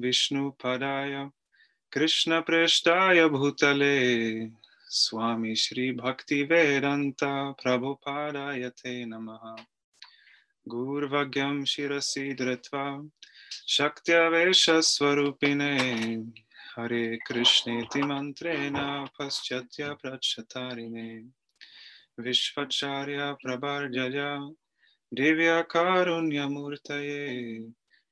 विष्णुपदाय कृष्णप्रेष्ठाय भूतले स्वामी श्री भक्ति वेदंता प्रभु प्रभुपादाय ते नम गूर्वज्ञं शिरसि धृत्वा शक्त्यवेशस्वरूपिणे हरे कृष्णे मन्त्रेण पश्चत्य प्रक्षतारिणे विश्वचार्य प्रभार्जया दिव्यकारुण्यमूर्तये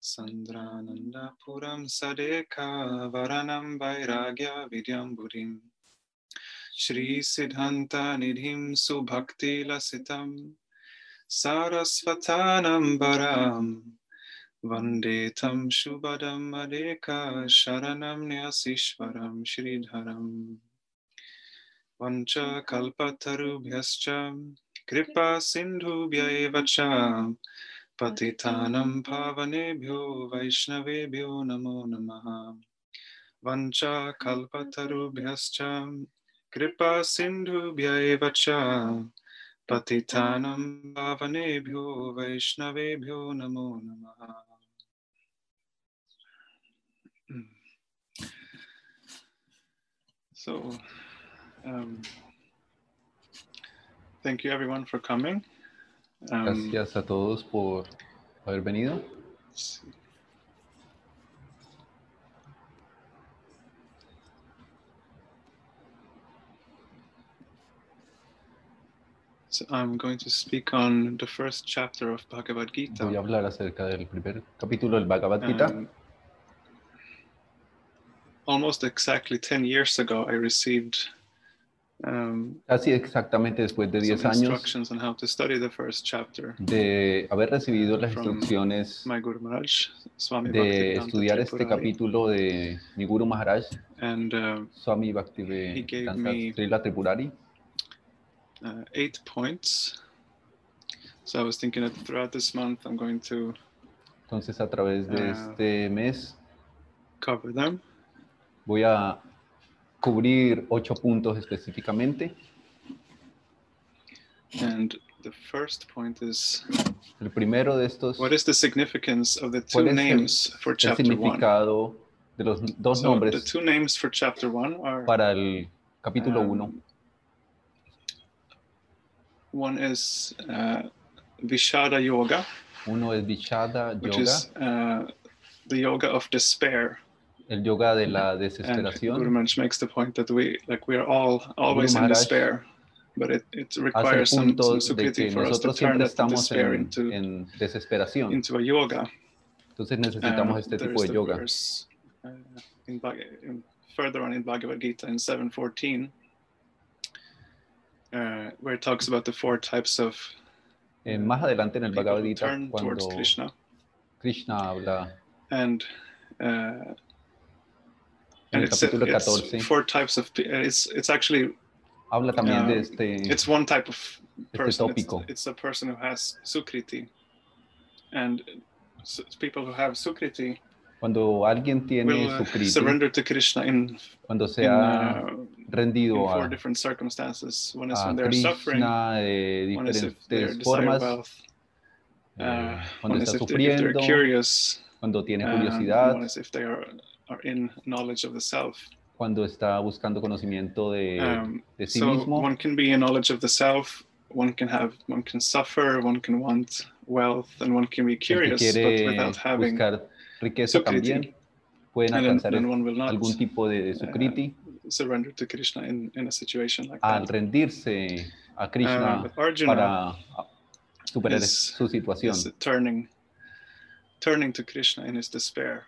Sandranandapuram Sadeka Varanam Vairagya Vidyam Buddhim Shri Siddhanta Nidhim Subhakti Lasitam Sarasvatanam Baram Vandetam Shubhadam Adeka Sharanam Nyasishvaram Shridharam Vancha Kalpataru Bhyascha Kripa Sindhu Evacha cha Patitanam Pavanebhyo Vaishnavebhyo Namo Namaha Vancha Kalpatarubhyascha Kripa Sindhubhya eva cha Patitanam Pavanebhyo Vaishnavebhyo Namo Namaha So, um, thank you everyone for coming. Um, Gracias a todos por haber venido. So I'm going to speak on the first chapter of Bhagavad Voy a Gita. hablar acerca del primer capítulo del Bhagavad Gita. Um, almost exactly 10 years ago, I received um, Casi exactamente después de some 10 años instructions on how to study the first chapter de haber recibido las instrucciones Maharaj, de estudiar este capítulo de mi Guru Maharaj, And uh, Swami Bhaktivedanta Tripurari. uh, eight points. So I was thinking that throughout this month, I'm going to Entonces a través de Ah. este mes cover them. voy a cubrir ocho puntos específicamente. And the first point is El primero de estos what is the significance of the two ¿Cuál es el- names for el chapter one? significado de los dos So the nombres two names for chapter one are para el capítulo um, 1. one is uh, Vishada Yoga, Uno es Vishada which Yoga, is uh, the yoga of despair. El yoga de la And Guru desesperación. Maharaj makes the point that we like we are all always in despair, but it, it requires some, some sukriti for us to turn that despair en, into en desesperación. into a yoga. Entonces necesitamos Um, este tipo de yoga. verse, uh, in, in, further on in Bhagavad Gita in 714, uh, where it talks about the four types of Eh, más adelante en el Bhagavad Gita, turn cuando Krishna. Krishna habla And uh, en and el it's, capítulo it's 14, four types of it's it's actually habla también de este, it's one type of person. It's, tópico. it's a person who has sukriti, and people who have sukriti cuando alguien tiene will uh, su kriti, surrender to Krishna in cuando se in, ha uh, in four a, different circumstances. One is when they're suffering, Krishna de one is if they're formas, wealth, eh, uh, cuando one is está if, they, if they're curious, cuando tiene um, curiosidad, one is if they are, are in knowledge of the self. cuando está buscando conocimiento de, Um, de sí so mismo. one can be in knowledge of the self. One can have, one can suffer, one can want wealth, and one can be curious, but without having. riqueza también pueden And then, alcanzar then one will not algún tipo de uh, sukriti surrender to Krishna in, in a situation like al that. rendirse a Uh, Krishna Arjuna para superar is- su situación. is turning, turning to Krishna in his despair,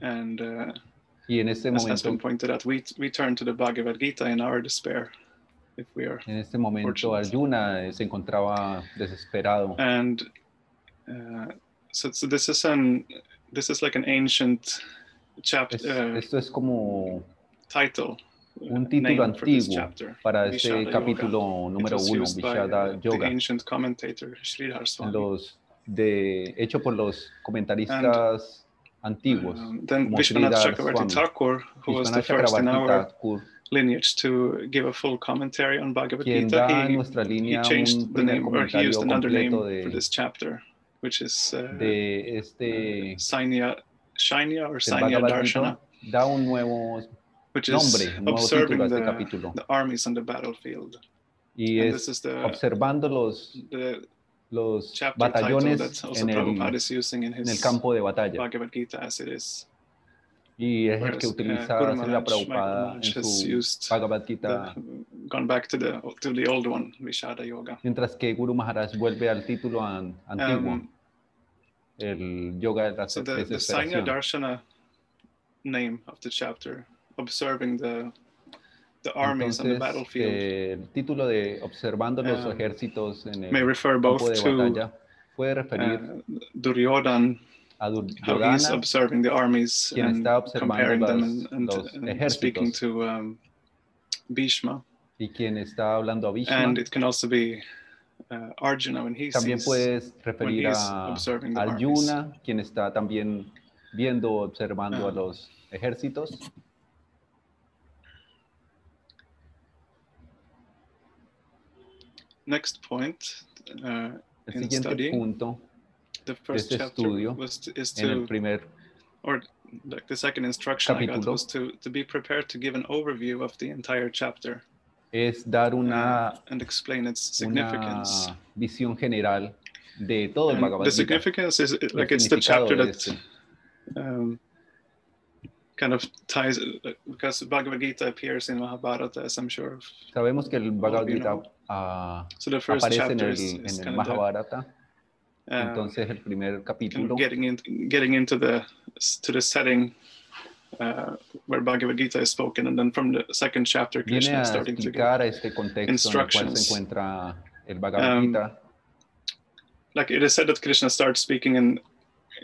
and uh, Y en este as has been momento, pointed out, we we turn to the Bhagavad Gita in our despair, if we are. en este momento. Arjuna se encontraba desesperado. And uh, so, so this is an this is like an ancient chapter Es- uh, esto es como title uh, Un título antiguo chapter. para este capítulo número uno, Vishada uh, the Yoga, ancient commentator Sridhar Swami. los de, hecho por los comentaristas antiguos, Um, then Vishwanath Chakravarti. Thakur, who was the first in our lineage to give a full commentary on Bhagavad Gita, he, he changed the name, or he used another name for this chapter, which is uh, de este Sainya, Shainya or Sainya Darshana, da un nuevo which is nombre, observing the, the armies on the battlefield. Y And es this is the, observando los, the los chapter batallones en el, en el campo de batalla. Y es el que uh, utiliza Srila Maharaj, Prabhupada en su Bhagavad Gita, the, gone back to the to the old one, Vishada Yoga. mientras que Guru Maharaj vuelve al título an- antiguo, Um, el Yoga de la so the, the Sainya desesperación. Darshana name of the chapter, observing the the armies on the battlefield, eh, el título de Observando los um, ejércitos en el may refer campo both de to batalla puede referir uh, Duryodhan, a how Duryodhana, he's observing the armies quien and está observando comparing them and, los and speaking ejércitos. to um, Bhishma. y quien está hablando a. And it can also be uh, Arjuna when he También sees puedes referir he's a observing the Arjuna, quien está también viendo, observando a Ah. los ejércitos. Next point. Uh, El in siguiente studying, punto the first este chapter estudio, was to, is en el to primer or like the second instruction I got was to to be prepared to give an overview of the entire chapter es dar una, and explain its significance. una visión general de todo el And Bhagavad the significance is like it's the chapter that um, kind of ties uh, because Bhagavad Gita appears in Mahabharata, as I'm sure. Sabemos que el Bhagavad you Gita know. ah, So the first aparece en el, is, en el kind of the, Mahabharata, uh, entonces el primer kind capítulo of getting in, getting into the to the setting uh, where Bhagavad Gita is spoken, and then from the second chapter, Krishna is starting to give este contexto en el cual se instructions. encuentra el Bhagavad Um, like it is said that Krishna starts speaking in, in,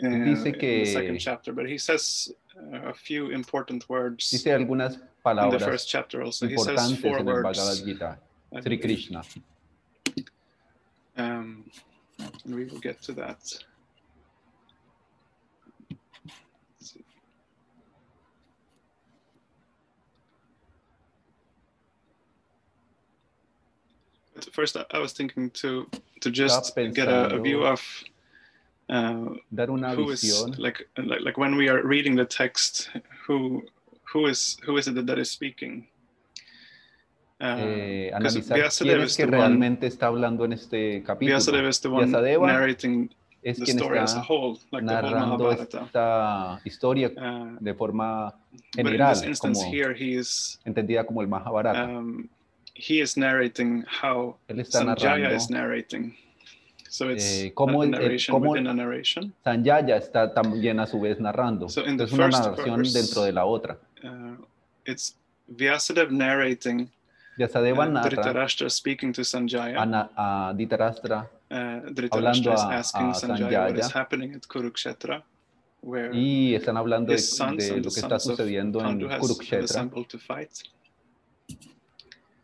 Dice que- second chapter, but he says uh, a few important words Dice algunas in the first chapter. Also, he says four en el words. Bhagavad Gita. I Sri. Krishna. Um, and we will get to that. But first, I- I was thinking to to just get a, a view of uh, Dar una who is visión like, like like when we are reading the text, who who is who is it that is speaking? Uh, eh, analizar quién is es que the one- realmente está hablando en este capítulo. Vyasadeva is the one Vyasadeva narrating Es the quien story as a whole, like the whole narrando esta historia Uh, de forma but in this instance como here, he is entendida como el Mahabharata. um, he is narrating how Él está Sanjaya narrando is narrating. So it's eh, cómo a within a narration. Sanjaya está también a su vez narrando. So in the es una first narración verse, dentro de la otra. Uh, it's Vyasadeva narrating Vyasadeva uh, narra Dhritarashtra speaking to Sanjaya. a, na- a Dhritarashtra Uh, hablando Dhritarashtra is a- asking a Sanjaya what is Sanjaya. happening at Kurukshetra, where y están hablando de, de lo que está sucediendo en Kurukshetra,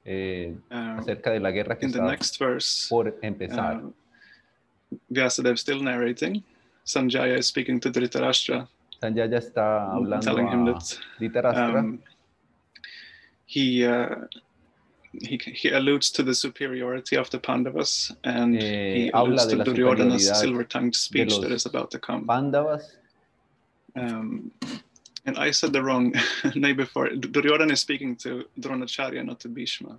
eh, Uh, acerca de la guerra que está verse, por empezar. uh, Vyasadeva still narrating. Sanjaya is speaking to Dhritarashtra, Sanjaya está hablando telling him that Dhritarashtra um, he, uh, he he alludes to the superiority of the Pandavas and Eh, he alludes to Duryodhana's silver-tongued speech that is about to come. Pándavas. Um, and I said the wrong name before. Duryodhana is speaking to Dronacharya, not to Bhishma.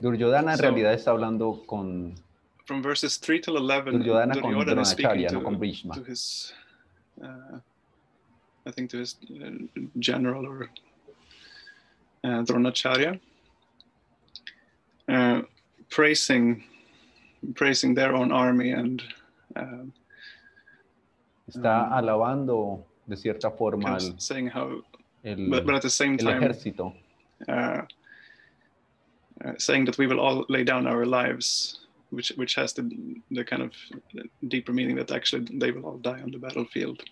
Duryodhana en So- realidad está hablando con From verses 3 till 11, Duryodhana Duryodhana is speaking to, con Bhishma. to his, uh, I think to his uh, general or uh, Dronacharya, uh, praising, praising their own army and uh, Está Um, alabando de cierta forma saying how, el- but, but at the same time, ejército. uh, uh, saying that we will all lay down our lives, which which has the the kind of deeper meaning that actually they will all die on the battlefield.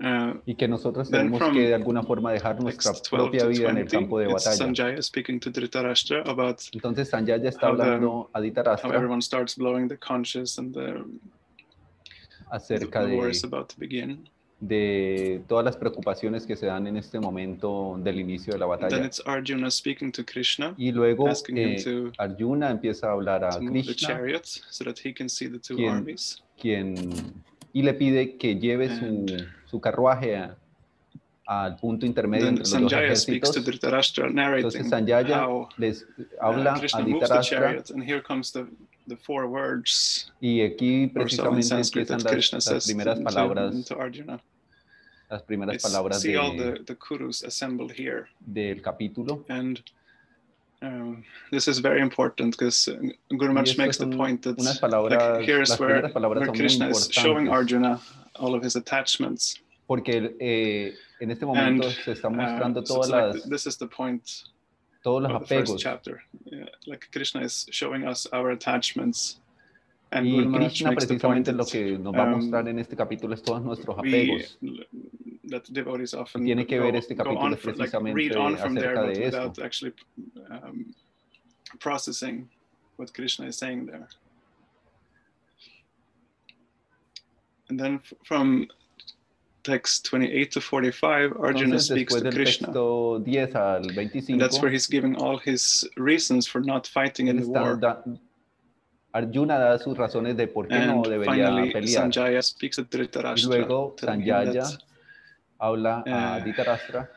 Uh, y que nosotros tenemos que de alguna forma dejar nuestra propia vida en el campo de batalla. Sanjaya speaking to Dhritarashtra about Entonces Sanjaya está how the- hablando a how everyone starts blowing the conches and the, the, acerca the war is de, about to begin. De todas las preocupaciones que se dan en este momento del inicio de la Then batalla. it's Arjuna speaking to Krishna Y luego eh, to- Arjuna empieza a hablar a Krishna, so Quien- y le pide que lleve su, su carruaje a- al punto intermedio entre los dos Sanjaya ejércitos. Entonces Sanjaya les uh, habla a Dhritarashtra chariot, and here comes the, four words y aquí so precisamente empiezan las, Krishna las primeras to, palabras, to Arjuna. las primeras It's, palabras see all de- the, the kurus assembled here. del capítulo. And um, this is very important because Guru Maharaj makes the point that palabras, like, here's where, where Krishna is showing. Arjuna all of his attachments. Porque eh, en este momento And, se está Uh, mostrando so todas it's like las, this is the point todos los the first apegos. chapter. Yeah, like Krishna is showing us our attachments. And Y Guru Krishna makes the point precisamente lo que nos va a um, mostrar en este capítulo es todos nuestros we, that devotees often tiene que go, ver este capítulo from, like, precisamente on from there, de actually um, processing what Krishna is saying there. And then from text 28 to 45, Arjuna Entonces, speaks to Krishna. texto 10 al And 25, that's where he's giving all his reasons for not fighting in the war. da- Arjuna da sus razones de por qué no And debería finally, pelear. Sanjaya speaks to Y luego Sanjaya habla a eh, Dhritarashtra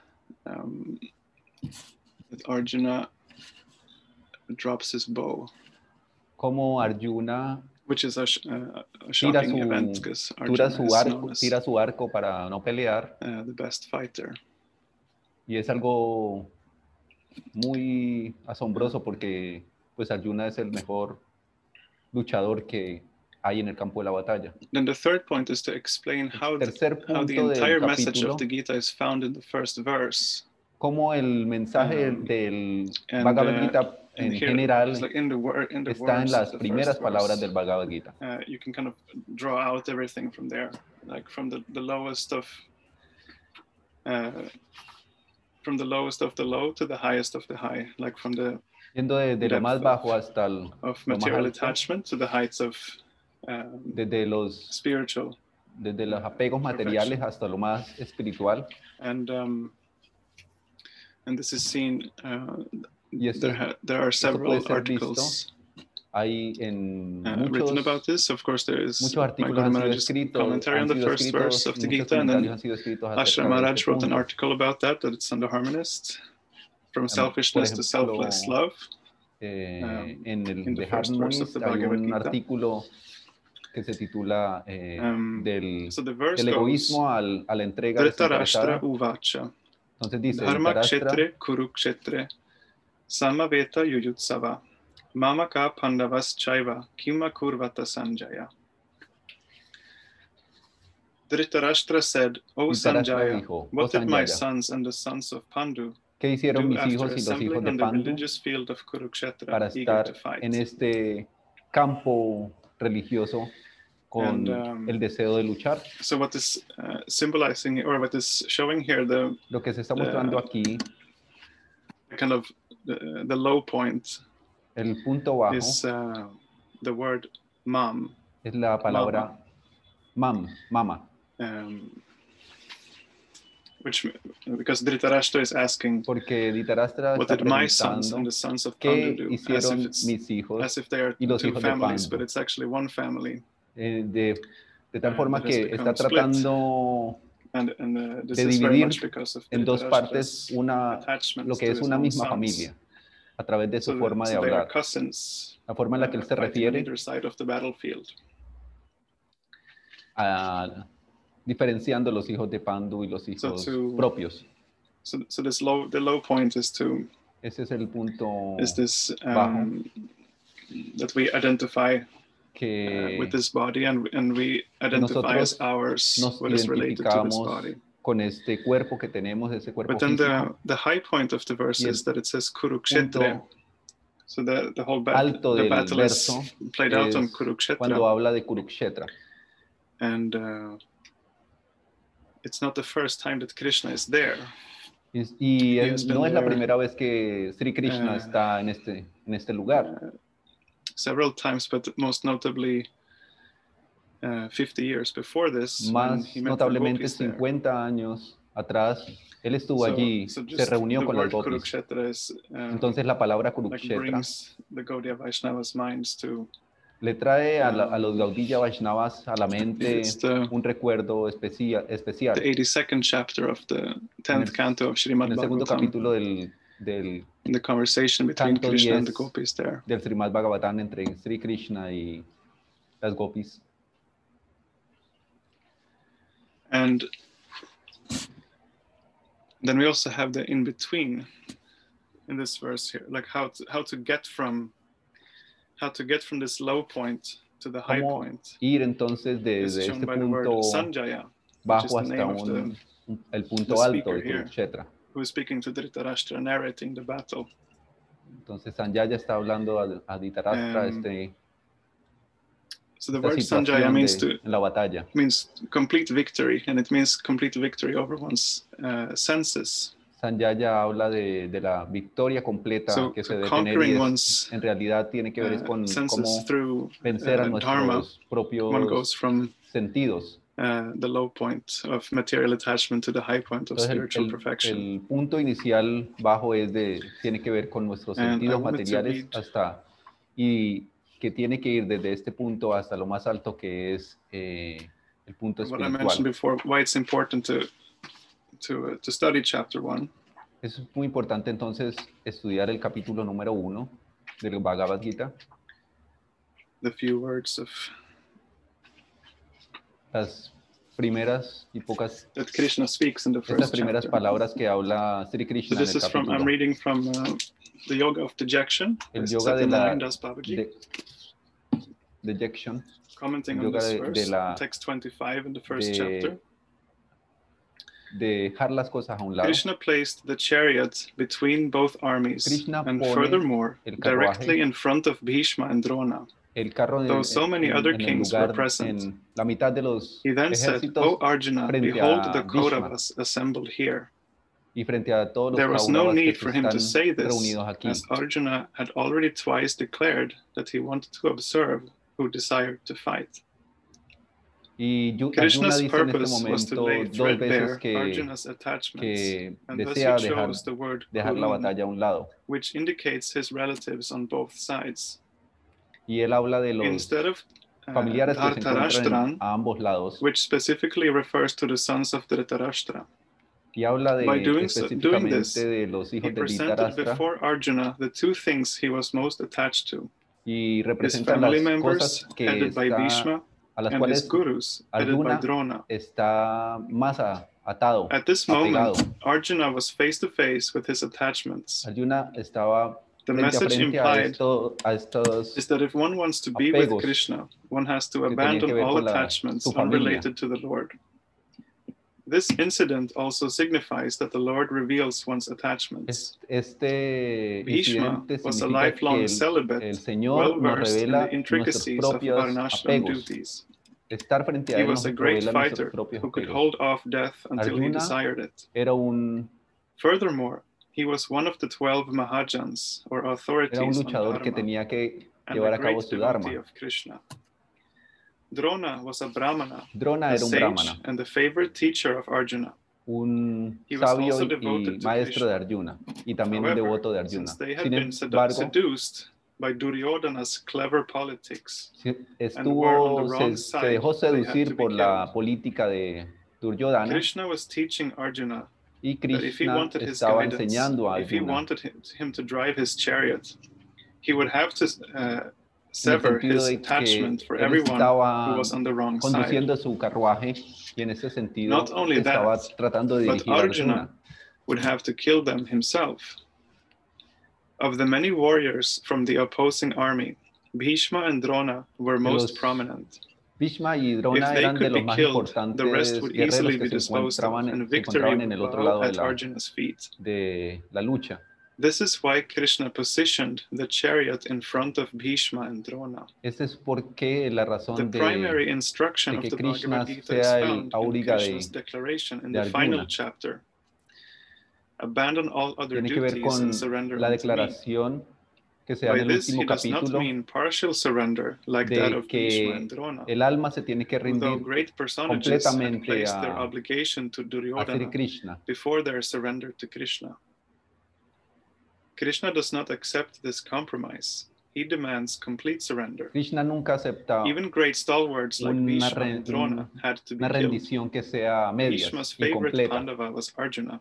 um, Arjuna drops his bow, como Arjuna which is a, uh, a tira su, event because tira su, is arco, known as tira su arco para no pelear uh, the best fighter. y es algo muy asombroso porque pues Arjuna es el mejor luchador que hay en el campo de la batalla. Then the third point is to explain how the, how the entire message capítulo, of the Gita is found in the first verse. cómo el mensaje Um, del and, Bhagavad Gita And en here, general like in the word, in the está en las primeras palabras verse, del Bhagavad Gita. uh, you can kind of draw out everything from there, like from the, the lowest of uh, from the lowest of the low to the highest of the high, like from the Yendo de, de lo más of- bajo hasta el, of Lo más material attachment to the heights of um, desde los spiritual. desde los apegos materiales hasta lo más espiritual. And um, and this is seen. Uh, Y esto there, ha- there are several articles hay en uh, muchos, written about this. Of course, there is muchos my artículos Guru han sido Maharaj's commentary on the first escritos, verse of the Gita, and then han sido escritos acerca Ashra de Maharaj wrote an article about that, that it's on the harmonist, from selfishness to selfless love. Eh, um, en el in the de first verse of the Bhagavad Gita. artículo que se titula eh, Um, del, So the verse del goes, egoísmo al, a la entrega Entonces dice, dharma kshetre kurukshetre, samaveta yuyutsava, mamaka pandavas chaiva, kima kurvata sanjaya. Dhritarashtra said, O Sanjaya, dijo, "Oh what did my sons and the sons of Pandu ¿qué hicieron mis hijos y los hijos de the Pandu religious field of Kurukshetra, para eager estar to fight? en este campo religioso con And, um, el deseo de luchar? So what is uh, symbolizing or what is showing here the Lo que se está mostrando Uh, aquí, kind of the, the low point el punto bajo, is uh, the word mam. es la palabra mam, mama, Um, which because Dhritarashtra is asking, porque Dhritarashtra what did my sons and the sons of Pandu do? As if, mis hijos as if they are two families, but it's actually one family. eh, de, de tal forma que está tratando And, and uh, this De is very dividir much because of en dos partes una, lo que es una misma familia a través de su forma de so hablar, cousins la forma en la que él se refiere either side of the battlefield. a, diferenciando los hijos de Pandu y los hijos to- propios. So, so this low, the low point is to Ese es el punto is this bajo. um, that we identify uh, with this body and and we identify as ours nos what is related to this body. con este cuerpo que tenemos, ese cuerpo But then the the high point of the verse is that it says Kurukshetra. So the the whole bat- alto the battle verso is played out on Kurukshetra, cuando habla de Kurukshetra. and uh, it's not the first time that Krishna is there. Y, y He él- has no es la primera vez que Sri Krishna Ah. está en este, en este lugar. Uh, several times, but most notably uh, 50 years before this, Más he met the notablemente gopis there. 50 años atrás, él estuvo So- allí, so se reunió con word gopis. Uh, Entonces la palabra Kurukshetra Gaudiya le trae a, la- um, a los Gaudilla Vaishnavas a la mente the, un recuerdo especia- especial. the 82nd chapter of the 10th el- canto of En Srimad el segundo capítulo del, del, in the conversation between Canto Krishna and the gopis there. del Srimad Bhagavatam entre Sri Krishna y las gopis. And then we also have the in between in this verse here, like how to, how to get from how to get from this low point to the high point. ir entonces desde shown este the punto Sanjaya, bajo hasta un, un- el punto the alto de. Kurukshetra. Who is speaking to Dhritarashtra, narrating the battle. Entonces Sanjaya está hablando a, a Dhritarashtra Um, este, So the word Sanjaya means to la batalla. means complete victory, and it means complete victory over one's uh, senses. Sanjaya habla de, de la victoria completa So, que se debe tener y conquering es- one's en realidad tiene que ver uh, con cómo through vencer a uh, dharma. nuestros propios One goes from sentidos. Uh, the low point of material attachment to the high point of Entonces, spiritual el- perfection. el punto inicial bajo es de, tiene que ver con nuestros And sentidos materiales hasta, y que tiene que ir desde este punto hasta lo más alto que es eh, el punto What I mentioned espiritual. before, why it's important to to uh, to study chapter one. Es muy importante entonces estudiar el capítulo número uno del Bhagavad Gita, The few words of las primeras y pocas, that Krishna speaks in the estas first primeras chapter. palabras que habla Sri So Krishna en this el is from I'm reading from uh, the Yoga of Dejection. El yoga de la de, dejection, commenting on this de- de verse, la- text 25 in the first de- chapter. de dejar las cosas a un lado. Krishna placed the chariot between both armies, Krishna and furthermore, directly in front of Bhishma and Drona. El carro de, Though so many other en kings were present. la mitad de los He then said, O Arjuna, behold the. Kauravas assembled here. y frente a todos los There was no need for him to say this, as Arjuna had already twice declared that he wanted to observe who desired to fight. Y Krishna's en este purpose was to lay threadbare que, Arjuna's attachments, and thus he dejar, chose the word dejar la Kurun, batalla a un lado. which indicates his relatives on both sides. Y él habla de los of uh, familiares que se encuentran a ambos lados which specifically refers to the sons of Dhritarashtra. y habla de By doing so- doing específicamente this, de los He hijos de presented Dhritarashtra before Arjuna the two things he was most attached to y his representa family las members, cosas que headed by está, Bhishma, a las cuales gurus, headed by Arjuna Drona. está más a- atado, At this apegado. moment, Arjuna was face to face with his attachments. Arjuna estaba The message implied esto, estos is that if one wants to be with Krishna, one has to abandon all attachments unrelated to the Lord. This incident also signifies that the Lord reveals one's attachments. Es- Este Bhishma was a lifelong el, celibate, el Señor well versed in the intricacies of varnashram duties. Estar frente a He was a great fighter who could hold off death until he desired it. Era un, Furthermore, he was one of the 12 Mahajans, or era un authorities on luchador que tenía que and llevar a cabo su Dharma. of Krishna. Drona was a Brahmana, Drona era un brahmana, and the favorite teacher of Arjuna. un He was sabio also y, devoted y to maestro de Arjuna y también un However, devoto de Arjuna. since they had Sin been sedu- embargo, seduced by Duryodhana's clever politics, si- were on the estuvo, wrong se, se side, dejó they had to seducir be por la killed. política de Duryodhana Krishna was teaching Arjuna y that if he Krishna wanted his guidance, if he wanted him, him to drive his chariot, he would have to uh, sever his attachment for everyone who was on the wrong side. su carruaje y en ese sentido Not only estaba that, tratando de but Arjuna Arjuna. would have to kill them himself. Of the many warriors from the opposing army, Bhishma and Drona were most los prominent. Bhishma y Drona eran de los más the importantes rest would guerreros easily be que se disposed of, encontraban, and se victory encontraban en el otro lado de at la, Arjuna's feet. de la lucha. This is why Krishna positioned the chariot in front of Bhishma and Drona. Esta es porque la The razón de, primary instruction de of que the Krishna Bhagavad Gita is sea found in de- Krishna's declaration in de the final chapter. Abandon all other tiene que ver duties con and surrender la unto me. Que se da By en el this, último does not capítulo mean partial surrender like that de que and el alma se tiene que rendir great personages completamente placed their a- obligation to a Duryodhana Krishna. before their surrender to Krishna. Krishna does not accept this compromise. He demands complete surrender. Krishna nunca acepta Even great stalwarts like Bhishma and Drona had to be una killed. que sea medias, Bhishma's favorite. Pandava was Arjuna.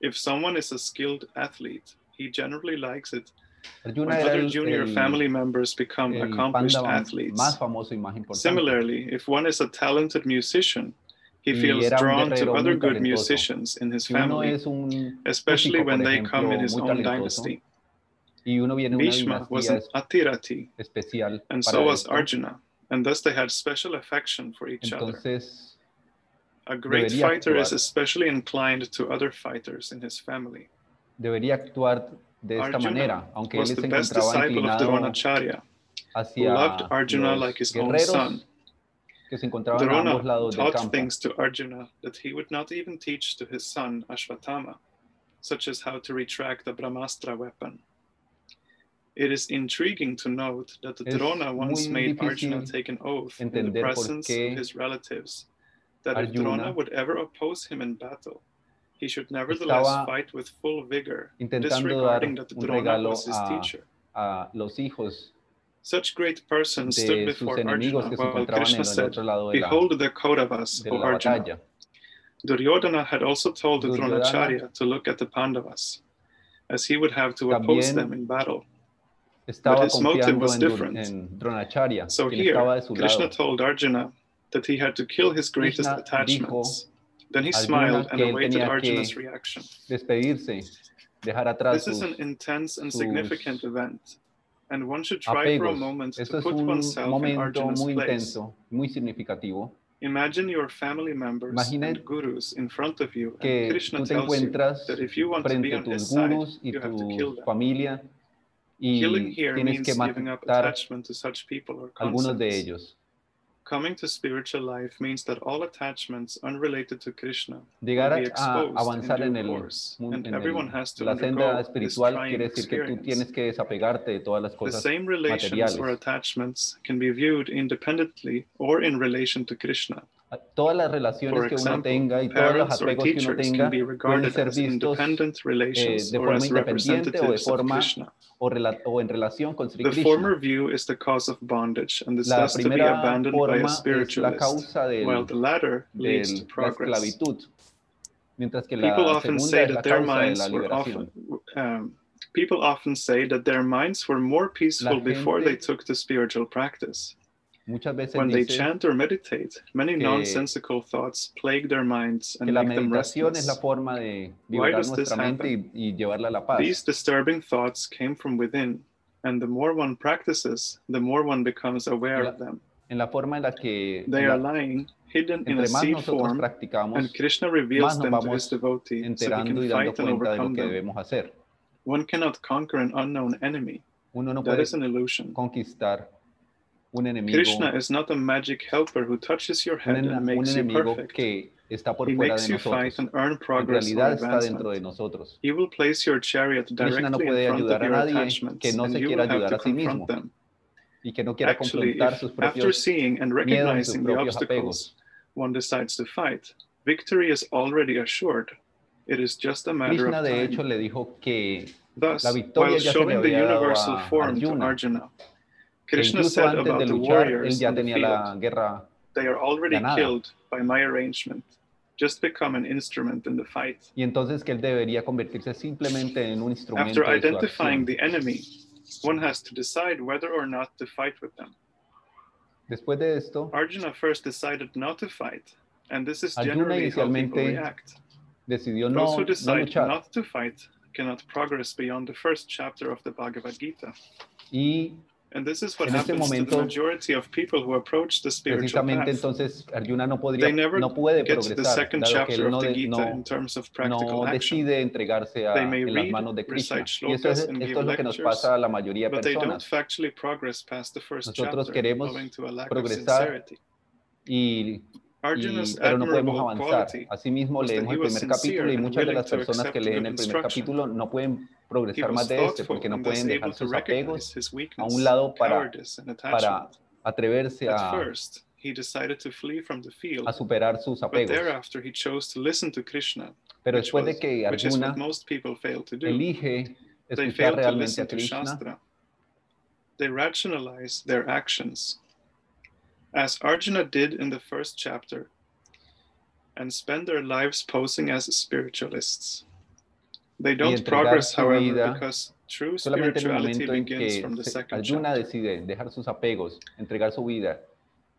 If someone is a skilled athlete, he generally likes it Other junior el- family members become accomplished athletes. más famoso y más importante. Similarly, if one is a talented musician, he feels drawn to other good musicians in his family, especially when they come in his own dynasty. y uno viene de una Bhishma was an Atiratha, and so was Arjuna, and thus they had special affection for each other. A great fighter is especially inclined to other fighters in his family. debería actuar de esta Arjuna manera, aunque él se the best encontraba disciple of inclinado hacia loved Arjuna los like his own son. que se encontraban a ambos Drona lados del taught campo. things to Arjuna that he would not even teach to his son Ashwatthama, such as how to retract the Brahmastra weapon. It is intriguing to note that Drona once made Arjuna take an oath in the presence of his relatives that if Arjuna Drona would ever oppose him in battle, he should nevertheless fight with full vigor, intentando dar disregarding that un Drona regalo was his a- teacher. a los hijos Such great persons stood before enemigos Arjuna que se while en Krishna el said, otro lado de la, Behold the Kauravas, de O la Arjuna. batalla. Duryodhana had also told Duryodhana Dronacharya to look at the Pandavas, as he would have to oppose them in battle. Estaba his motive was en, different. en So here, estaba de su Krishna lado. told Arjuna that he had to kill his greatest Krishna attachments. Then he smiled and awaited Arjuna's reaction. Despedirse, dejar atrás This is an intense and significant event, and one should try for a moment Esto to put oneself in Arjuna's muy place. intenso, muy significativo, Imagine your family members Imagina and gurus in front of you, and Krishna tells you that if you want to be on his side, you have to kill them. familia y Killing here tienes means que giving up attachment to such people or algunos de concepts. ellos. Coming to spiritual life means that all attachments unrelated to Krishna Llegar will be a exposed avanzar in en, due el, course, and en everyone el- has to la senda espiritual, quiere decir que tú experience. tienes que desapegarte de todas las The same relations or attachments can be viewed independently or in relation to Krishna. Todas las relaciones For que uno example, tenga y todos los parents or apegos que uno teachers tenga can be pueden regarded ser as vistos independent relations de or forma as independiente o de representatives of forma Krishna. o, rela- o en relación con Sri The Krishna. former view is the cause of bondage and is La thus to be primera abandoned by forma a es la spiritualist, causa del, while the latter leads del- to la progress. esclavitud, mientras que People la often segunda say es la that their causa de minds la were liberación. often um, people often say that their minds were more peaceful before they gente- took to spiritual practice. Muchas veces When they chant or meditate, many nonsensical thoughts plague their minds and que la make them meditación es la restless. forma de Why liberar does this nuestra mente y, y llevarla a la paz. These disturbing thoughts came from within, and the more one practices, the more one becomes aware La- of them. en la forma en la que They en are lying, hidden in a seed form, and Krishna reveals them to his devotee so he can fight and cuenta de overcome them. hacer. One cannot conquer an unknown enemy. Uno no That puede is an illusion. conquistar un enemigo, Krishna is not a magic helper who touches your un, head en- and un makes you perfect. que está por He fuera makes de you fight nosotros. and earn En progress or realidad está dentro de advancement. nosotros. He will place your chariot Krishna no directly puede in front of a your nadie attachments, que no and se you quiera will have ayudar to a sí confront them. y que no quiera Actually, confrontar if sus after propios seeing and miedos y sus recognizing the propios obstacles, apegos. one decides to fight, victory is already assured. It is just a matter Krishna of de time. hecho le dijo que, Thus, la victoria while ya se le showing the había dado universal a form to Arjuna, Krishna incluso said antes de about the luchar él warriors ya on the tenía la guerra. they are already ganada. killed by my arrangement. Just become an instrument in the fight. Y entonces que él debería convertirse simplemente en un instrumento After de identifying the enemy, one has to decide whether or not to fight with them. Después de esto, Arjuna first decided not to fight, and this is Arjuna generally how people react. decidió Those who decide luchar. not to fight cannot progress beyond the first chapter of the Bhagavad Gita. Y And this is what En este happens to the momento, majority of people who approach the spiritual Precisamente path. entonces Arjuna no podría, They never no puede get to the progresar, second dado que chapter él no, of the de- Gita no, in terms of practical no action. decide entregarse a, They may en las read, manos de Krishna. recite Y eso es, shlokas and esto give es lo que nos lectures, pasa a la mayoría de But they don't personas. factually progress past the first Nosotros chapter, queremos owing to a lack of progresar sincerity. Y, y- Arjuna's pero no podemos admirable avanzar. quality Asimismo, was that leemos he el was primer sincere capítulo y and muchas de willing las to personas que accept leen good el primer instruction. capítulo no pueden He progresar was más de este thoughtful porque no and thus pueden able dejar to sus recognize apegos his a weakness, un lado para, cowardice, and para attachment. atreverse At a, first, he decided to flee from the field, a superar sus but apegos. thereafter he chose to listen to Krishna, Pero which, después de was- que which is Arjuna what most people fail to do. elige They escuchar fail to realmente listen a to Krishna, Shastra. They rationalize their actions. As Arjuna did in the first chapter, and spend their lives posing as spiritualists. They don't progress, however, because true solamente en el spirituality begins from the se- second Arjuna chapter. decide dejar sus apegos, entregar su vida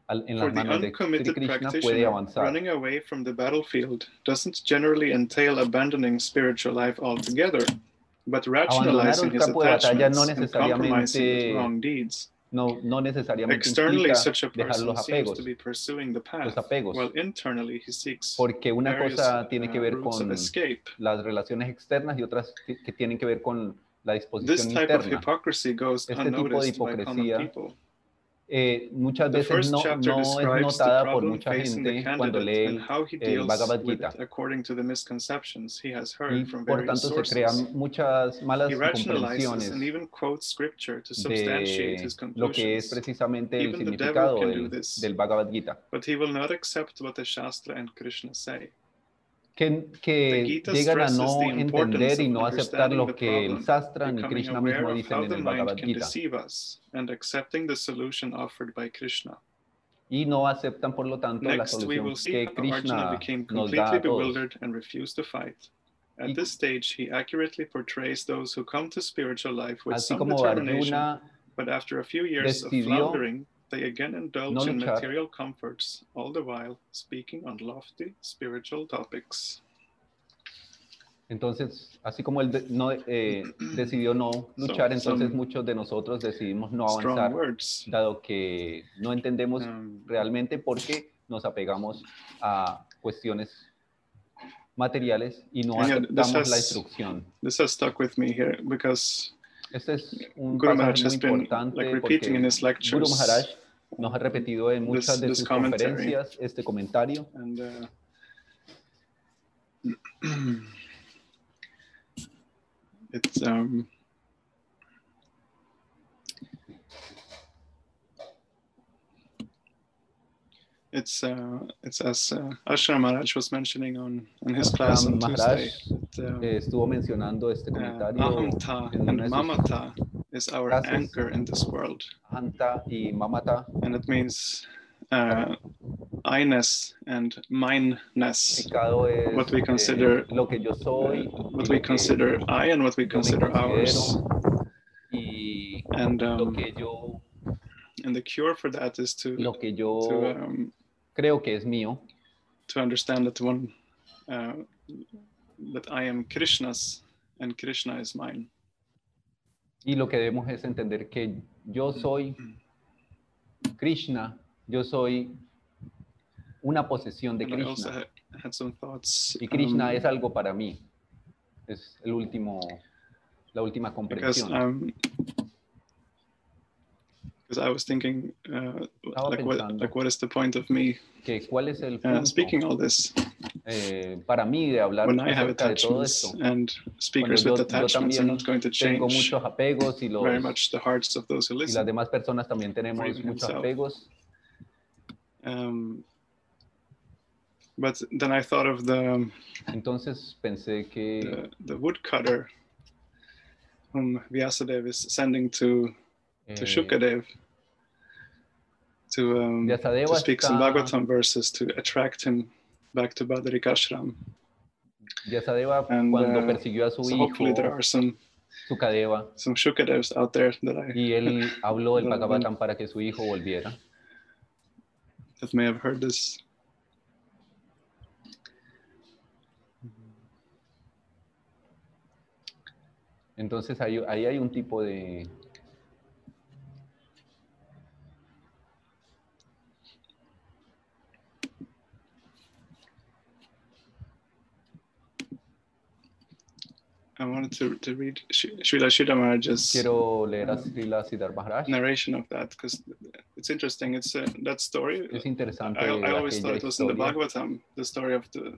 en For las manos de Sri uncommitted Krishna, puede practitioner, avanzar. running away from the battlefield doesn't generally entail abandoning spiritual life altogether, but rationalizing his attachments no and compromising with wrong deeds. No, no necesariamente Externally, implica such a dejar person los seems apegos, to be pursuing the path, los apegos, while internally he seeks porque una various cosa tiene que uh, ver routes of con escape. las relaciones externas y otras que, que tienen que ver con la This disposición type of interna. hypocrisy goes Este tipo de unnoticed by common hipocresía people. Eh, muchas The veces first no, chapter no es describes the notada por problem mucha facing the gente cuando candidate lee and how he el deals Bhagavad with Gita. it according to the misconceptions he has y heard from por various tanto se sources. crean muchas malas He rationalizes comprensiones and even quotes scripture to substantiate de his lo que es conclusions, precisamente el Even the devil significado can do del, this. del Bhagavad Gita. but he will not accept what the Shastra and Krishna say. Que, The que Gita llegan a stresses no the importance entender y of no aceptar understanding lo the que el problem, Sastra ni becoming Krishna aware mismo of dicen how en the el mind Bhagavad can Gita. deceive us, and accepting the solution offered by Krishna. Y no aceptan, por lo tanto, la Next, we solución will see que how Arjuna Krishna became nos da completely a todos. bewildered and refused to fight. At Y- this stage, he accurately portrays those who come to spiritual life with Así some como determination, Arjuna but after a few years of decidió floundering, they again indulge in material comforts, all the while speaking on lofty spiritual topics. Entonces, así como él de- no, eh, decidió no luchar, So, entonces muchos de nosotros decidimos no avanzar, dado que no entendemos Um, realmente por qué nos apegamos a cuestiones materiales y no aceptamos la has- instrucción. this has stuck with me here because Este es un Guru Maharaj pasaje has muy been importante like repeating in his Guru lectures Maharaj nos ha repetido en muchas this- de sus conferencias este comentario. And uh, it's um it's uh it's as uh, Ashram Maharaj was mentioning on his class on Ashram Tuesday. Maharaj that, uh, eh, estuvo mencionando este uh, comentario ahamta and de sus is our clases. anchor in this world Anta y Mamata and it means uh, I-ness and mine-ness. What we eh, consider, lo que yo soy uh, what we consider I and what we consider ours. And lo um, que yo and the cure for that is to lo que yo to um, creo que es mío to understand that one uh, that I am Krishna's and Krishna is mine. Y lo que debemos es entender que yo soy Krishna, yo soy una posesión de Krishna had, had some thoughts. y Krishna um, es algo para mí. Es el último, la última comprensión. Because I was thinking uh, like what like what is the point of me que cuál es el uh, speaking all this eh, para mí de hablar when I have acerca de todo attachments esto. and speakers yo- with attachments are not going to change muchos apegos y, los, very much the hearts of those who y las listen. demás personas también tenemos muchos himself. apegos. Um, but then I thought of the Entonces pensé que the, the woodcutter whom Vyasadeva is sending to to Shukadev to, um, to speak some Bhagavatam verses to attract him back to Badarikashram. Vyasadeva And, cuando uh, persiguió a su So hijo, hopefully there are some Sukadeva, some Shukadevs out there that I y él habló Bueno, Bhagavatam para que su hijo volviera. that may have heard this. Entonces ahí, ahí hay un tipo de, I wanted to, to read Srila Sridhar Maharaj's quiero leer a Srila Sridhar Maharaj. narration of that because it's interesting. It's uh, that story. Es interesante I, I always thought it was in the Bhagavatam, the story of the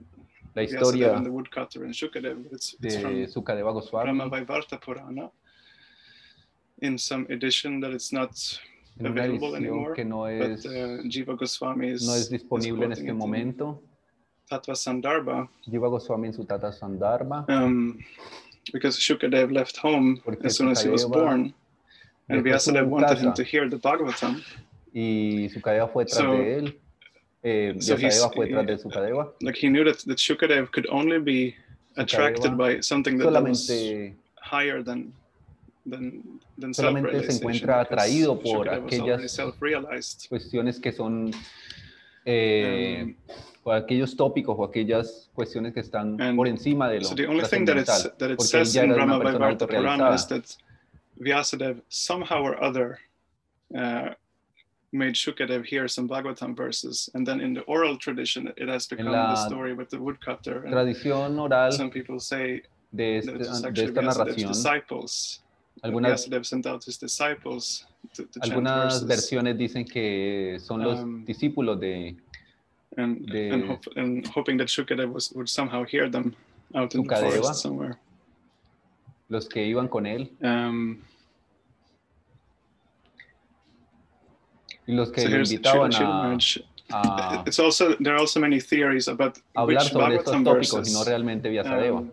la Vyasadeva historia and the woodcutter and Shukadev. It's, it's de from Sukadeva Goswami Brahma Vaivarta Purana in some edition that it's not en available anymore, que no but es, uh, Jiva Goswami is, no es disponible en este in momento. Tattva Sandarbha Jiva Goswami en su Sandarbha um, because Shukadev left home as soon as he was born, and Vyasadeva wanted him to hear the Bhagavatam. y Sukadeva fue tras So- de él. Eh, so fue tras de Sukadeva. Like he knew that, that Shukadev could only be attracted by something that, was higher than than than Solamente se encuentra atraído por Shukadev was already aquellas- cuestiones que son eh, Um, o aquellos tópicos o aquellas cuestiones que están And por encima de lo So the only thing that, it's, that it says ya in Vaivarta Purana is that Vyasadeva somehow or other uh, made Shukadev hear some Bhagavatam verses, and then in the oral tradition, it has become the story with the woodcutter. And Tradición oral some people say de, that este- it's de actually esta narración, disciples. that algunas, sent out his disciples to, to algunas versiones dicen que son los Um, discípulos de, and, de- and, hope, and hoping that Shukadev was, would somehow hear them out in the forest somewhere. los que iban con él Um, y los que so here's invitaban a, a It's also there are also many theories about hablar which sobre estos tópicos y no realmente Vyasadeva. um,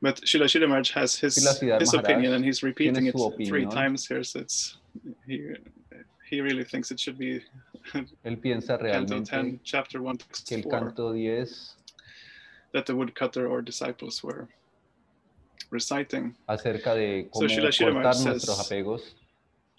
but Srila Srila has his his opinion, and he's repeating it su three times here. So it's he he really thinks it should be Él piensa realmente 10, chapter 1, que el 4, canto 10 that the woodcutter or disciples were reciting. acerca de So cómo Srila Srila cortar Maharaj nuestros apegos,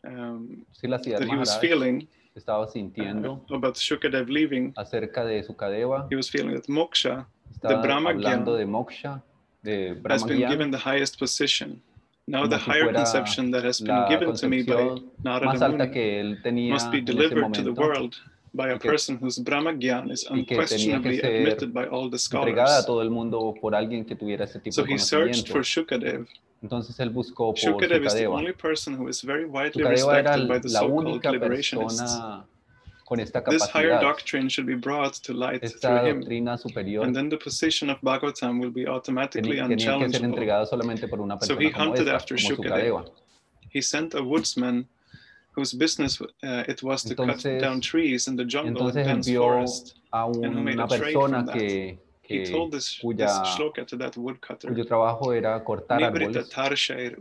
Um, Srila that he was feeling estaba uh, sintiendo about Shukadev leaving. acerca de Sukadeva, He was feeling that moksha estaba Brahma hablando Gyan de moksha, de has been given the highest position. Now the higher conception that has been given to me by Narada Muni que él tenía must be delivered to the world by a person whose Brahma Gyan is y que tenía que unquestionably admitted by all the scholars. todo el mundo por que ese tipo So he searched for Shukadev. Entonces él buscó por Shukadev is the only person who is very widely respected by the so-called liberationists. persona con esta This higher doctrine should be brought to light esta through him, superior and then the position of Bhagavatam will be automatically tenía, tenía que ser unchallengeable. entregada solamente por una So he hunted esta, after Shukadeva. He sent a woodsman whose business uh, it was to cut down trees in the jungle and dense forest. a who made una a trade from that. que, He told this, cuya, this shloka to that woodcutter. cuyo trabajo era cortar Nibrita árboles tarshair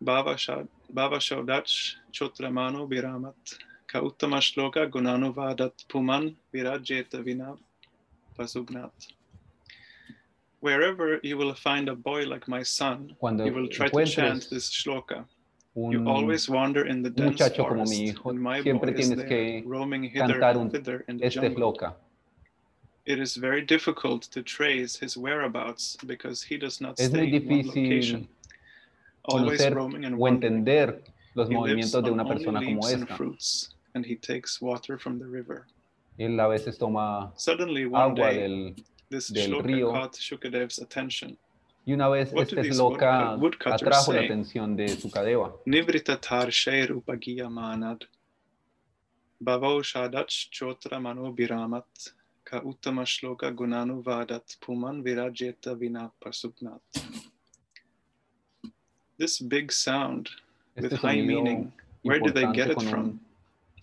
bhava shaudach chotramano viramat ka uttama shloka gunanu vadat puman virajeta pasugnat. Wherever you will find a boy like my son, Cuando you will try to chant this shloka. You always wander in the dense muchacho como forest, mi hijo, siempre tienes que roaming hither cantar and un- thither in the este shloka. It is very difficult to trace his whereabouts because he does not Es stay in one location, always roaming and o wandering. entender los He lives movimientos de on una only persona como leaves and esta. And he takes water from the river. Él a veces toma Suddenly, one agua day, del, this del shloka río. caught Shukadev's attention. y una vez What do este these shloka uh, woodcutters atrajo la say? atención de Sukadeva. Nivrita tar sheir upagiya manad. Shadach chotra mano biramat. Ka uttama shloka gunanu vadat puman virajeta vina pasugnat. This big sound with Este high meaning, where did they get it from?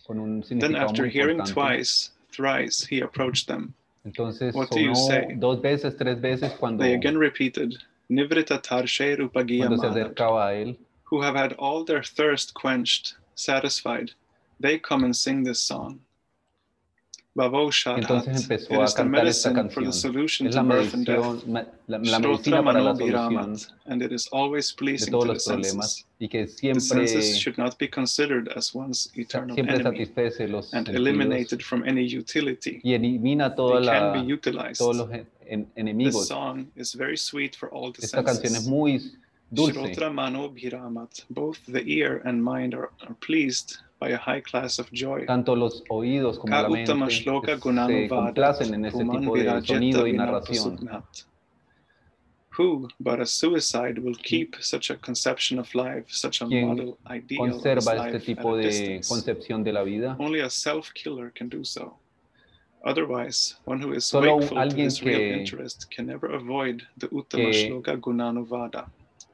Con un Then significado after muy hearing importante. twice, thrice, he approached them. Entonces What do you sonó say? dos veces, tres veces cuando, They again repeated, Nivrita tar sheir cuando se acercaba a él. who have had all their thirst quenched, satisfied, they come and sing this song. Entonces empezó a is the cantar esta medicine for the canción. solution Es la birth and death. medicina, ma- la, la medicina para la solución and it is always de pleasing to todos the los problemas senses. y que The siempre, senses should not be considered as one's eternal siempre satisface los and sentidos eliminated from any utility. y elimina They toda can la, be utilized. todos los en- enemigos. song is very sweet for all the Esta canción es senses. muy dulce. Shrotra Mano Bhiramat. Both the ear and mind are pleased by a high class of joy. Tanto los oídos como la mente uttama shloka que gunanu se complacen en ese tipo de sonido y narración. Who, but a suicide, will keep such a conception of life, such a model ideal conserva life este tipo a de concepción de la vida. Only a self-killer can do so. Otherwise, one who is Solo wakeful to his real interest can never avoid the Uttama Shloka Gunanuvada,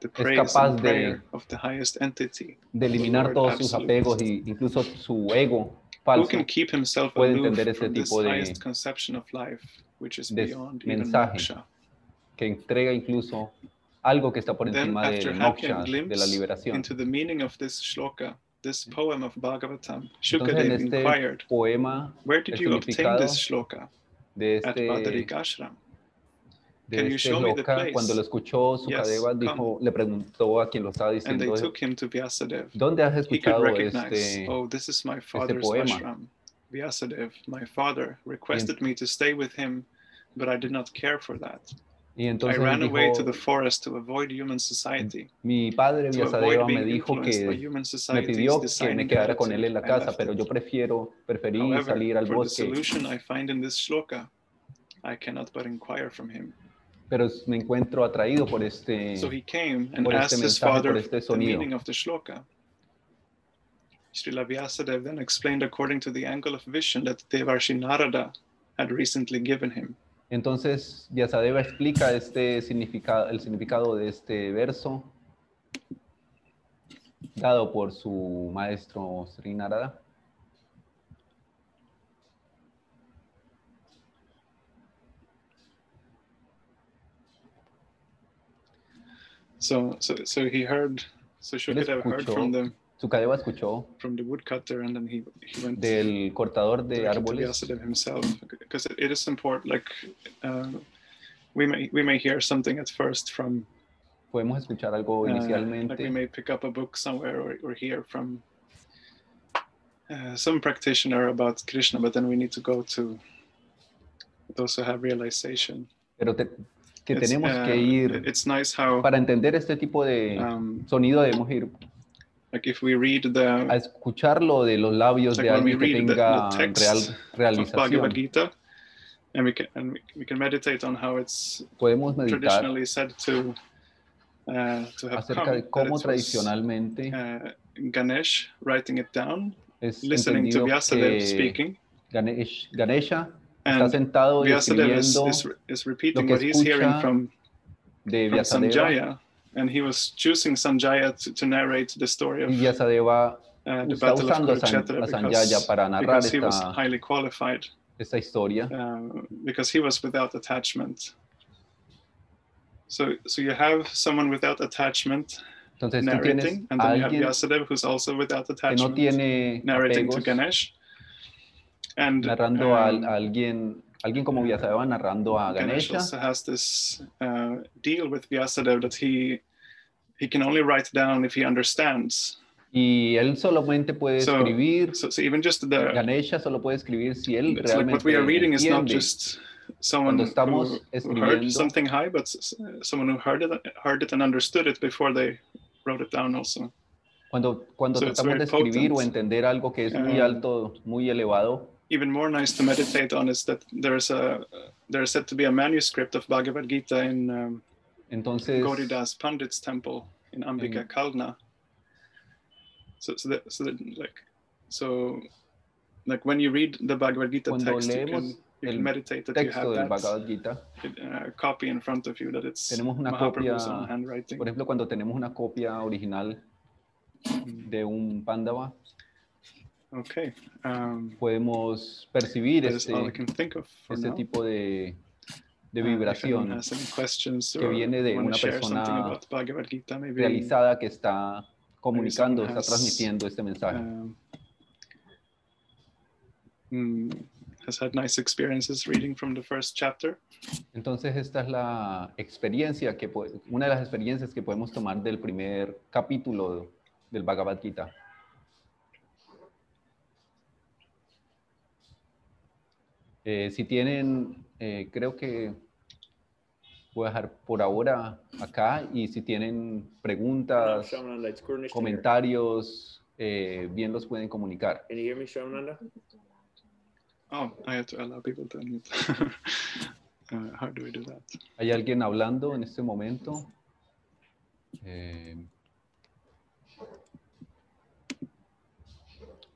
the praise capaz and de- prayer of the highest entity. de eliminar Lord todos sus Absolute. apegos y incluso su ego Who falso can keep himself puede aloof entender este from this tipo de- highest conception of life, which is de beyond even mensaje. moksha? que entrega incluso algo que está por Then, encima after del having a moksha, de la glimpse liberación. into the meaning of this shloka, this poem of Bhagavatam, Entonces en Shukadev este inquired, poema Where did el you obtain significado this shloka? de At este, Badarik Ashram. De este loca, cuando lo escuchó, Sukadeva Yes, dijo, le preguntó a quien lo estaba And they diciendo, took him to Vyasadev. ¿dónde has escuchado este? oh, this is my father's poema. Vyasadev, my father, requested me to stay with him, but I did not care for that. Y I entonces ran away to the forest to avoid human society, mi padre Vyasadeva me dijo que me pidió que me quedara con él en la casa, pero yo prefiero, preferí However, salir al bosque, solution I find in this shloka, I cannot but inquire from him. Pero me encuentro atraído por este, So he came and por este asked his mensaje, father por este the sonido. meaning of the shloka. Srila Vyasadeva then explained according to the angle of vision that Devarshi Narada had recently given him. Entonces, Vyasadeva explica este significado, el significado de este verso dado por su maestro Sri Narada. So, so, so he heard. So Shukadev heard from the Sukadeva escuchó from the woodcutter, and then he he went del cortador de árboles. Himself because it, it is important. Like uh, we may we may hear something at first from Podemos escuchar algo Uh, like we may pick up a book somewhere or, or hear from uh, some practitioner about Krishna, but then we need to go to those who have realization. pero te- que It's, tenemos uh, que ir, It's nice how, para entender este tipo de um, sonido, debemos ir like if we read a the escucharlo de los labios like de alguien que the, tenga the real, realización. Gita, and we can and we, we can meditate on how it's Podemos meditar traditionally said to uh, to have acerca come. de cómo was, tradicionalmente uh, Ganesh writing it down, es listening to Vyasadeva speaking. Ganesh- Ganesha está And sentado y is, escribiendo is, is repeating que what he's hearing from, de from Sanjaya. And he was choosing Sanjaya to, to narrate the story of y Vyasadeva uh, the battle of usando Kurukshetra because, para narrar because he was highly qualified, esta historia. uh, because he was without attachment. So, so you have someone without attachment Entonces narrating, and then you have Vyasadeva who's also without no attachment tiene narrating to Ganesh. And narrando a, um, a alguien, alguien como Vyasadeva narrando a Ganesh Ganesha. also has this uh, deal with Vyasadeva that he he can only write down if he understands. Y él solamente puede So, escribir, So, so even just the Ganesha solo puede escribir si él it's like what realmente we are reading is not entiende. just someone who, who heard something high, but someone who heard it heard it and understood it before they wrote it down also. Cuando, cuando So tratamos de escribir o potent. entender algo que es muy Um, alto, muy elevado, Even more nice to meditate on is that there's a there's said to be a manuscript of Bhagavad Gita in um, entonces Gauridas Pandit's temple in Ambika En- Kalna. So, so that, so that, like, so, like when you read the Bhagavad Gita text, you can, you can meditate that you have that Bhagavad Gita, uh, copy in front of you, that it's Tenemos una Mahaprabhu's copia, handwriting. por ejemplo, cuando tenemos una copia original de un Pándava, Okay, um, podemos percibir all I este, tipo de, de Uh, vibración questions que viene de una persona Gita, realizada que está comunicando, está has, transmitiendo este mensaje. um, mm, has had nice experiences reading from the first chapter. Entonces esta es la experiencia que una de las experiencias que podemos tomar del primer capítulo del Bhagavad Gita. Eh, si tienen, eh, creo que voy a dejar por ahora acá y si tienen preguntas, comentarios, eh, bien los pueden comunicar. Can you hear me, Shamananda? Oh, I have to allow people to unmute. Uh, how do we do that? ¿Hay alguien hablando en este momento? Eh,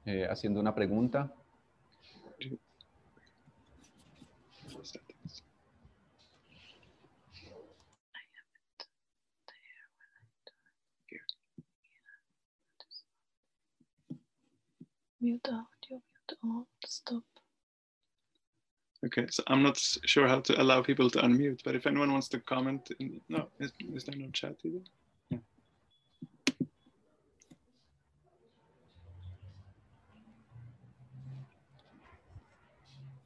eh, haciendo una pregunta. Mute audio, mute all, stop. Okay, so I'm not sure how to allow people to unmute, but if anyone wants to comment, in, no, is, is there no chat either? Yeah.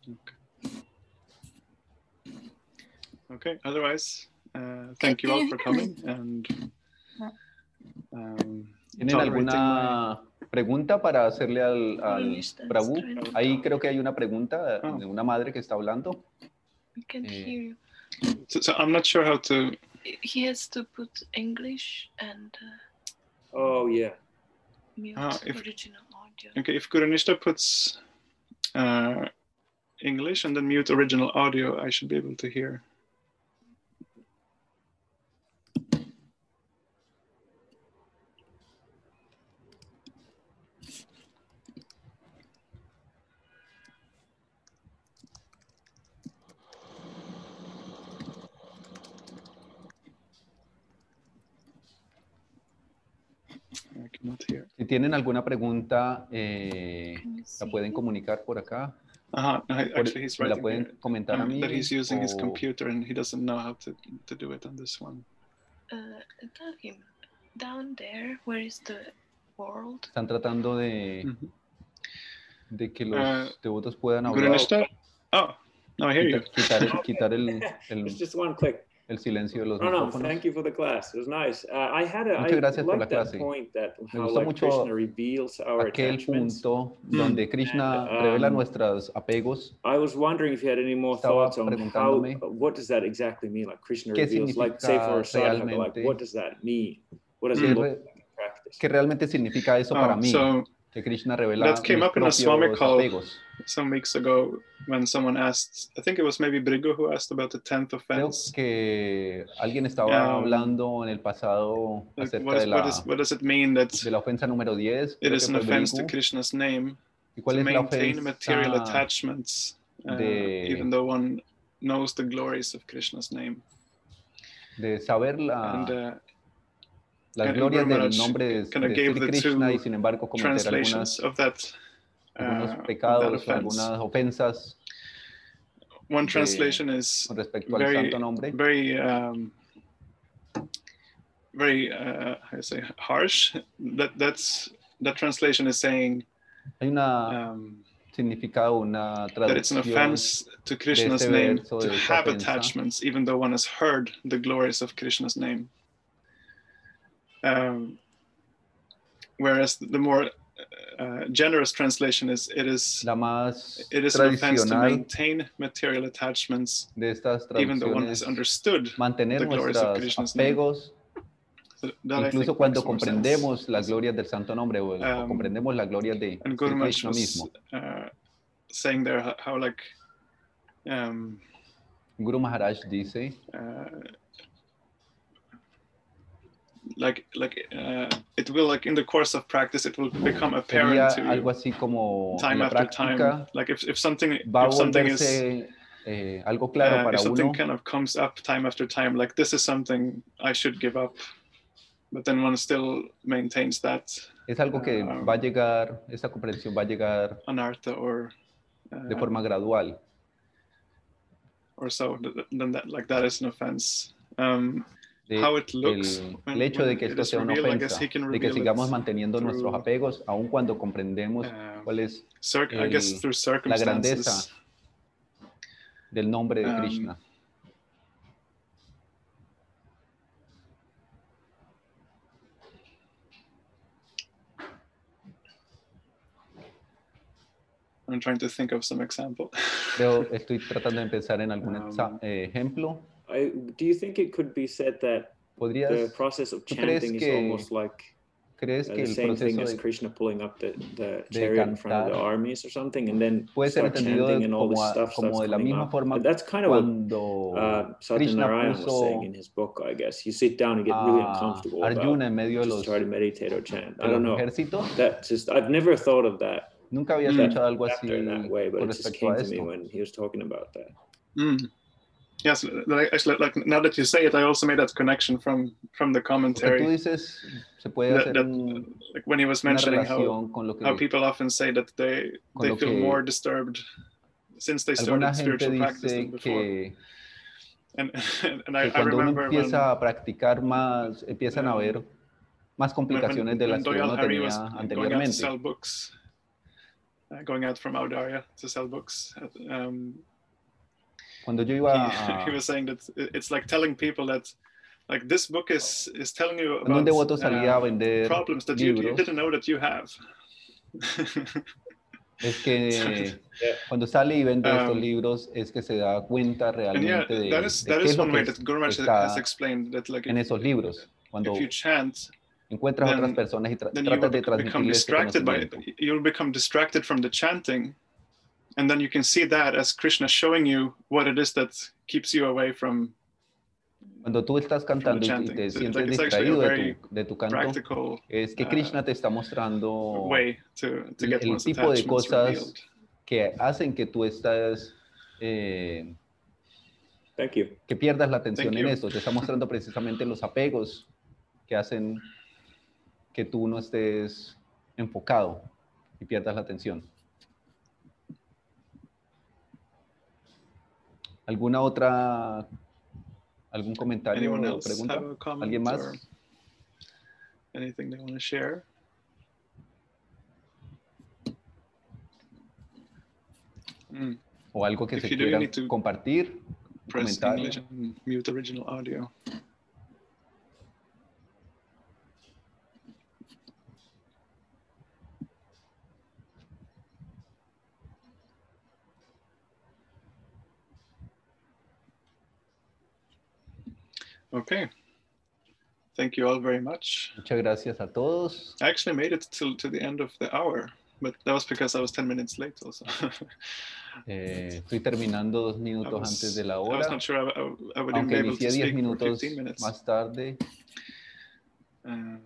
Okay. Okay, otherwise, uh, thank you all for coming and um, ¿Tienen tolerating my- alguna pregunta para hacerle al, al English dance Prabhu? trend. Ahí creo que hay una pregunta Ah. de una madre que está hablando. We can Eh, hear you. So, so I'm not sure how to. He has to put English and uh, Oh yeah. mute Ah, if- original audio. Okay, if Gurunishta puts uh, English and then mute original audio, I should be able to hear. Si tienen alguna pregunta, eh, la pueden comunicar por acá. No, Por- actually, he's la pueden here, comentar a um, mí. that he's using his computer and he doesn't know how to, to do it on this one. Uh, tell him down there. Where is the world? Están tratando de, de que los Ah, devotos puedan hablar. Oh, no, I hear you. Quitar, quitar el, quitar el, el- It's just one click. El silencio de los No, no. micrófonos. Thank you for the class. It was nice. Uh, I had a. Muchas I gracias por la clase. point that how gustó like mucho Krishna reveals our Aquel punto Mm. donde Krishna And, revela um, nuestros apegos. I was wondering if you had any more Estaba thoughts on how. preguntándome What does that exactly mean? Like Krishna qué reveals, like say for a significa sadhaka, like what does that mean? What does it look like in practice? ¿Qué realmente significa eso para Oh, mí? so que Krishna revela that came up in a Swami call. apegos. some weeks ago when someone asked, I think it was maybe Brigo who asked about the 10th Creo offense. que alguien estaba Um, hablando en el pasado Like, acerca what, is, de what, la, is, what does it mean that de la ofensa número 10. it creo is an offense to Krishna's name ¿Y cuál to es la maintain material ofensa attachments, uh, de- even though one knows the glories of Krishna's name? de saber la, and uh, las glorias del nombre de, de gave Sri the Krishna y sin embargo cometer algunas, that, uh, algunos pecados o algunas ofensas One de- translation is con respecto al very, santo nombre. very, um, very, uh, you say, harsh. That that's that translation is saying Hay una um, significado, una that it's an offense to Krishna's name to have attachments, even though one has heard the glories of Krishna's name. Um, whereas the more uh, generous translation is it is la más it is an offense to maintain material attachments, de estas even though one has understood. mantener the glories of Krishna's name. apegos, So that I incluso cuando comprendemos las glorias del santo nombre o, Um, comprendemos las glorias de, and de Krishna was mismo. uh, saying there how, how like um, Guru Maharaj dice uh, like like uh, it will like in the course of practice it will become sería apparent to algo you así como time after time. like if, if something if something is eh, algo claro uh, para if something uno. kind of comes up time after time like this is something i should give up. But then one still maintains that es algo que Ah. va a llegar esta comprensión va a llegar anartha or de uh, forma gradual. or so th- th- then that like that is an offense. Um, de how it looks el, when- el hecho de que esto sea una ofensa can de que sigamos manteniendo nuestros through, apegos aun cuando comprendemos uh, cuál es el- la grandeza del nombre de Um, Krishna. I'm trying to think of some example. Creo, estoy tratando de pensar en algún Um, eh, ejemplo I, do you think it could be said that the process of ¿tú crees chanting is almost like ¿Crees Uh, que the el same thing proceso as Krishna pulling up the, the chariot in front of the armies or something, and then puede ser start entendido chanting and all this como, stuff como starts de la coming misma up? forma that's kind of what cuando uh, Krishna Satyanarayan was saying in his book, I guess. You sit down and get really uncomfortable Arjuna about en medio de just los, try to meditate or chant. I don't know. ejércitos. That just I've never thought of that Nunca había Mm. escuchado algo así in that way, but con it just respecto a came to me esto. when he was talking about that. Mm. Yes, actually, like now that you say it, I also made that connection from from the Lo que tú commentary. dices se puede That, hacer that, un- like when he was mentioning how lo how people often say that they they feel more disturbed since they started spiritual practice than before. que, And and I, que I uno remember when, empieza a practicar más, empiezan a um, ver más when, when, complicaciones de las when que uno Hari was going out anteriormente. sell books, uh, going out from Audarya to sell books. Um, Cuando yo he, iba he a, was saying that it's like telling people that like this book is is telling you about uh, problems that you, you didn't know that you have. es que cuando sale y vende estos Um, libros es que se da cuenta and yeah, realmente de, that is de that qué is es lo one que way es- that Guru Maharaj está has explained that like en if, esos libros. Cuando if you chant, encuentras a otras then- personas y tra- then you tratas de transmitirles ese distracted by it. conocimiento. You'll become distracted from the chanting, and then you can see that as Krishna showing you what it is that keeps you away from Cuando tú estás cantando y- y chanting. te So, sientes like, it's actually a distraído de very tu, de tu canto, practical es que uh, Krishna te está mostrando way to, to get el tipo de cosas revealed. que hacen que tú estás, eh, Thank you. que pierdas la atención Thank en you. esto. Te está mostrando precisamente los apegos que hacen que tú no estés enfocado y pierdas la atención. ¿Alguna otra, algún comentario o pregunta? ¿Alguien más? anything they want to share? Mm, ¿O algo que If se do, quiera compartir? press Comentario. English and mute original audio. Okay. Thank you all very much. Muchas gracias a todos. I actually made it till to the end of the hour, but that was because I was 10 minutes late also. Eh, estoy terminando dos I minutos was, antes de la I was not sure I, I, I would even be able to 10 speak for 15 minutes. más tarde. Uh,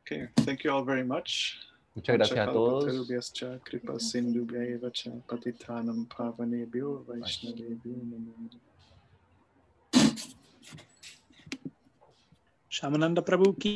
okay, thank you all very much. Muchas gracias a todos. Kripa sindhubhyaiva cha patitanam pavanebhyo vaishnavebhyo Shyamanand प्रभु की